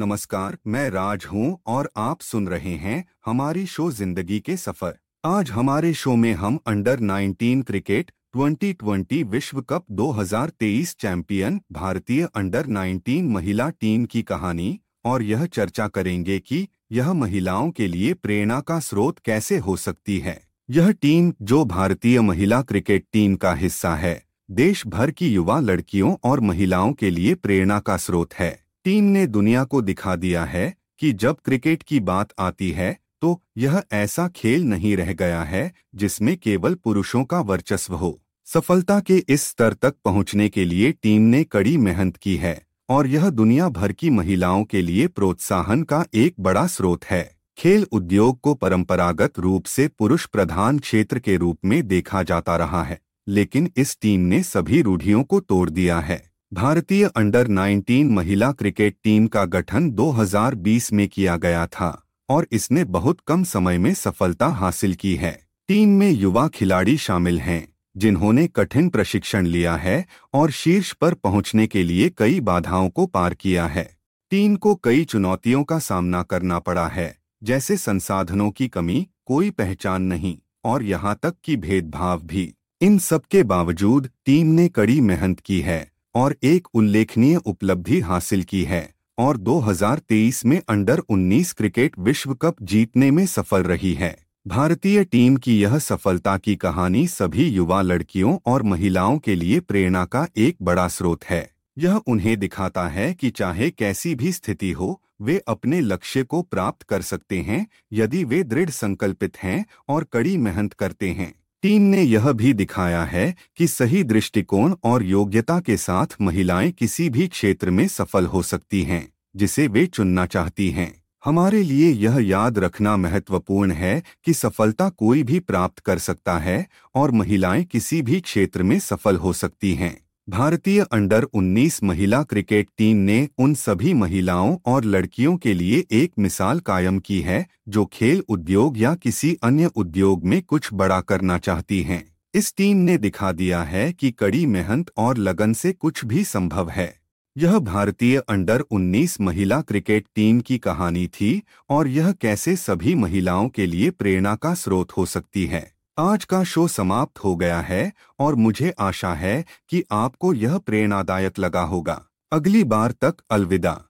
नमस्कार, मैं राज हूँ और आप सुन रहे हैं हमारी शो ज़िंदगी के सफ़र। आज हमारे शो में हम अंडर 19 क्रिकेट 2020 विश्व कप 2023 चैंपियन भारतीय अंडर 19 महिला टीम की कहानी और यह चर्चा करेंगे कि यह महिलाओं के लिए प्रेरणा का स्रोत कैसे हो सकती है। यह टीम, जो भारतीय महिला क्रिकेट टीम का हिस्सा है देश भर की युवा लड़कियों और महिलाओं के लिए प्रेरणा का स्रोत है। टीम ने दुनिया को दिखा दिया है कि जब क्रिकेट की बात आती है तो यह ऐसा खेल नहीं रह गया है जिसमें केवल पुरुषों का वर्चस्व हो। सफलता के इस स्तर तक पहुँचने के लिए टीम ने कड़ी मेहनत की है, और यह दुनिया भर की महिलाओं के लिए प्रोत्साहन का एक बड़ा स्रोत है। खेल उद्योग को परंपरागत रूप से पुरुष प्रधान क्षेत्र के रूप में देखा जाता रहा है, लेकिन इस टीम ने सभी रूढ़ियों को तोड़ दिया है। भारतीय अंडर 19 महिला क्रिकेट टीम का गठन 2020 में किया गया था, और इसने बहुत कम समय में सफलता हासिल की है। टीम में युवा खिलाड़ी शामिल हैं, जिन्होंने कठिन प्रशिक्षण लिया है और शीर्ष पर पहुँचने के लिए कई बाधाओं को पार किया है। टीम को कई चुनौतियों का सामना करना पड़ा है, जैसे संसाधनों की कमी, कोई पहचान नहीं, और यहाँ तक कि भेदभाव भी। इन सब के बावजूद टीम ने कड़ी मेहनत की है। और एक उल्लेखनीय उपलब्धि हासिल की है और 2023 में अंडर 19 क्रिकेट विश्व कप जीतने में सफल रही है। भारतीय टीम की यह सफलता की कहानी सभी युवा लड़कियों और महिलाओं के लिए प्रेरणा का एक बड़ा स्रोत है। यह उन्हें दिखाता है कि चाहे कैसी भी स्थिति हो, वे अपने लक्ष्य को प्राप्त कर सकते हैं, यदि वे दृढ़ संकल्पित हैं और कड़ी मेहनत करते हैं। टीम ने यह भी दिखाया है कि सही दृष्टिकोण और योग्यता के साथ महिलाएँ किसी भी क्षेत्र में सफल हो सकती हैं, जिसे वे चुनना चाहती हैं। हमारे लिए यह याद रखना महत्वपूर्ण है कि सफलता कोई भी प्राप्त कर सकता है और महिलाएँ किसी भी क्षेत्र में सफल हो सकती हैं। भारतीय अंडर 19 महिला क्रिकेट टीम ने उन सभी महिलाओं और लड़कियों के लिए एक मिसाल कायम की है, जो खेल उद्योग या किसी अन्य उद्योग में कुछ बड़ा करना चाहती हैं। इस टीम ने दिखा दिया है कि कड़ी मेहनत और लगन से कुछ भी संभव है। यह भारतीय अंडर 19 महिला क्रिकेट टीम की कहानी थी, और यह कैसे सभी महिलाओं के लिए प्रेरणा का स्रोत हो सकती है। आज का शो समाप्त हो गया है और मुझे आशा है कि आपको यह प्रेरणादायक लगा होगा। अगली बार तक अलविदा।